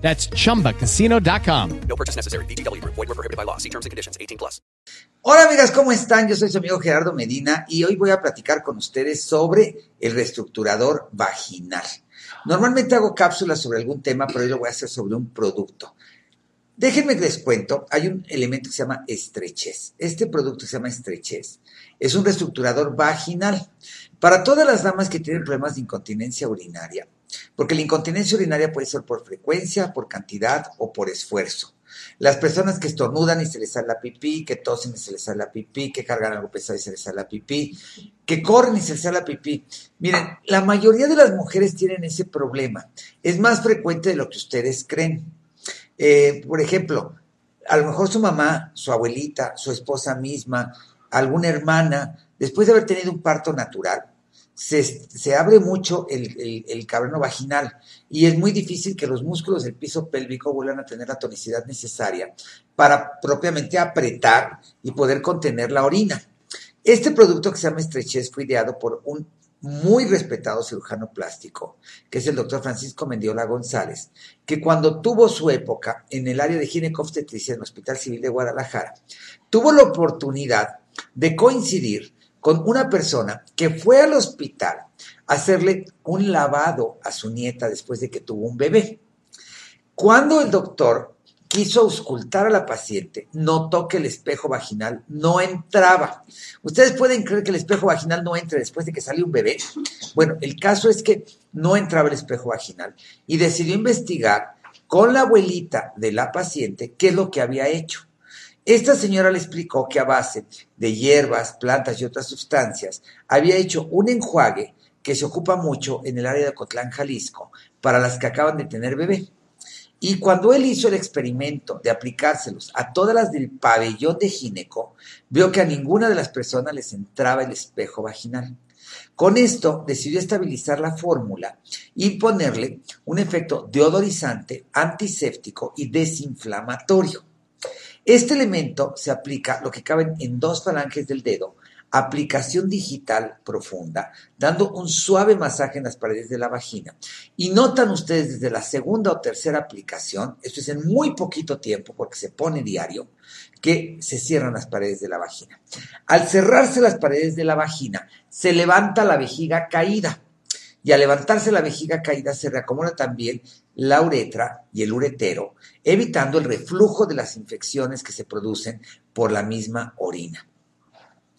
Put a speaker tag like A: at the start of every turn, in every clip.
A: That's chumbacasino.com.
B: No purchase necessary. VGW Group. Void were prohibited by law. See terms and conditions. 18 plus.
C: Hola amigas, ¿cómo están? Yo soy su amigo Gerardo Medina y hoy voy a platicar con ustedes sobre el reestructurador vaginal. Normalmente hago cápsulas sobre algún tema, pero hoy lo voy a hacer sobre un producto. Déjenme que les cuento, hay un elemento que se llama estrechez. Este producto se llama estrechez. Es un reestructurador vaginal. Para todas las damas que tienen problemas de incontinencia urinaria, porque la incontinencia urinaria puede ser por frecuencia, por cantidad o por esfuerzo. Las personas que estornudan y se les sale la pipí, que tosen y se les sale la pipí, que cargan algo pesado y se les sale la pipí, que corren y se les sale la pipí. Miren, la mayoría de las mujeres tienen ese problema. Es más frecuente de lo que ustedes creen. Eh, por ejemplo, a lo mejor su mamá, su abuelita, su esposa misma, alguna hermana, después de haber tenido un parto natural, se, abre mucho el, el, vaginal y es muy difícil que los músculos del piso pélvico vuelvan a tener la tonicidad necesaria para propiamente apretar y poder contener la orina. Este producto que se llama estrechez fue ideado por un muy respetado cirujano plástico, que es el doctor Francisco Mendiola González, que cuando tuvo su época en el área de ginecobstetricia en el Hospital Civil de Guadalajara, tuvo la oportunidad de coincidir con una persona que fue al hospital a hacerle un lavado a su nieta después de que tuvo un bebé. Cuando el doctor quiso auscultar a la paciente, notó que el espejo vaginal no entraba. ¿Ustedes pueden creer que el espejo vaginal no entre después de que salió un bebé? Bueno, el caso es que no entraba el espejo vaginal y decidió investigar con la abuelita de la paciente qué es lo que había hecho. Esta señora le explicó que a base de hierbas, plantas y otras sustancias había hecho un enjuague que se ocupa mucho en el área de Cotlán, Jalisco, para las que acaban de tener bebé. Y cuando él hizo el experimento de aplicárselos a todas las del pabellón de gineco, vio que a ninguna de las personas les entraba el espejo vaginal. Con esto decidió estabilizar la fórmula y ponerle un efecto deodorizante, antiséptico y desinflamatorio. Este elemento se aplica lo que caben en dos falanges del dedo, aplicación digital profunda, dando un suave masaje en las paredes de la vagina. Y notan ustedes desde la segunda o tercera aplicación, esto es en muy poquito tiempo porque se pone diario, que se cierran las paredes de la vagina. Al cerrarse las paredes de la vagina, se levanta la vejiga caída y al levantarse la vejiga caída se reacomoda también la uretra y el uretero, evitando el reflujo de las infecciones que se producen por la misma orina.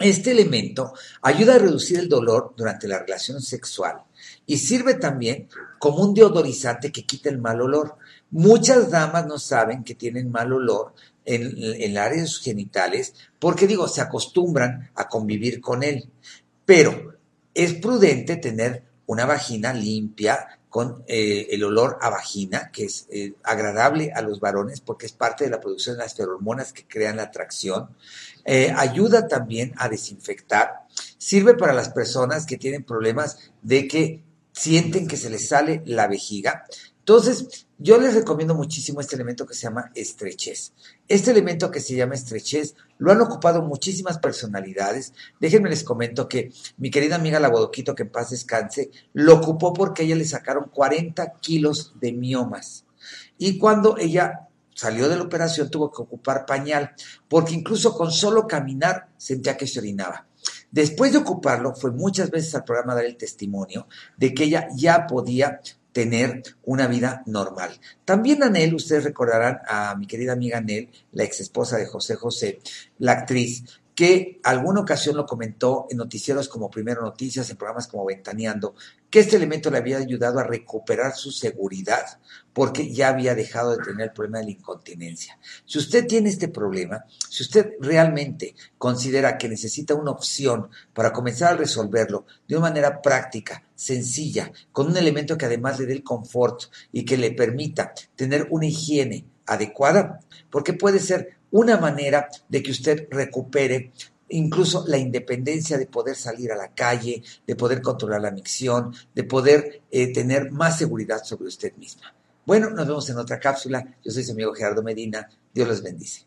C: Este elemento ayuda a reducir el dolor durante la relación sexual y sirve también como un deodorizante que quita el mal olor. Muchas damas no saben que tienen mal olor en, en el área de sus genitales porque, digo, se acostumbran a convivir con él. Pero es prudente tener una vagina limpia con eh, el olor a vagina, que es eh, agradable a los varones porque es parte de la producción de las feromonas que crean la atracción. Eh, ayuda también a desinfectar. Sirve para las personas que tienen problemas de que sienten que se les sale la vejiga. Entonces, yo les recomiendo muchísimo este elemento que se llama estrechez. Este elemento que se llama estrechez lo han ocupado muchísimas personalidades. Déjenme les comento que mi querida amiga la Bodoquito, que en paz descanse, lo ocupó porque ella le sacaron 40 kilos de miomas. Y cuando ella salió de la operación tuvo que ocupar pañal, porque incluso con solo caminar sentía que se orinaba. Después de ocuparlo, fue muchas veces al programa dar el testimonio de que ella ya podía tener una vida normal. También Anel, ustedes recordarán a mi querida amiga Anel, la ex esposa de José José, la actriz, que alguna ocasión lo comentó en noticieros como Primero Noticias, en programas como Ventaneando, que este elemento le había ayudado a recuperar su seguridad porque ya había dejado de tener el problema de la incontinencia. Si usted tiene este problema, si usted realmente considera que necesita una opción para comenzar a resolverlo de una manera práctica, sencilla, con un elemento que además le dé el confort y que le permita tener una higiene adecuada, porque puede ser una manera de que usted recupere incluso la independencia de poder salir a la calle, de poder controlar la micción, de poder eh, tener más seguridad sobre usted misma. Bueno, nos vemos en otra cápsula. Yo soy su amigo Gerardo Medina. Dios los bendice.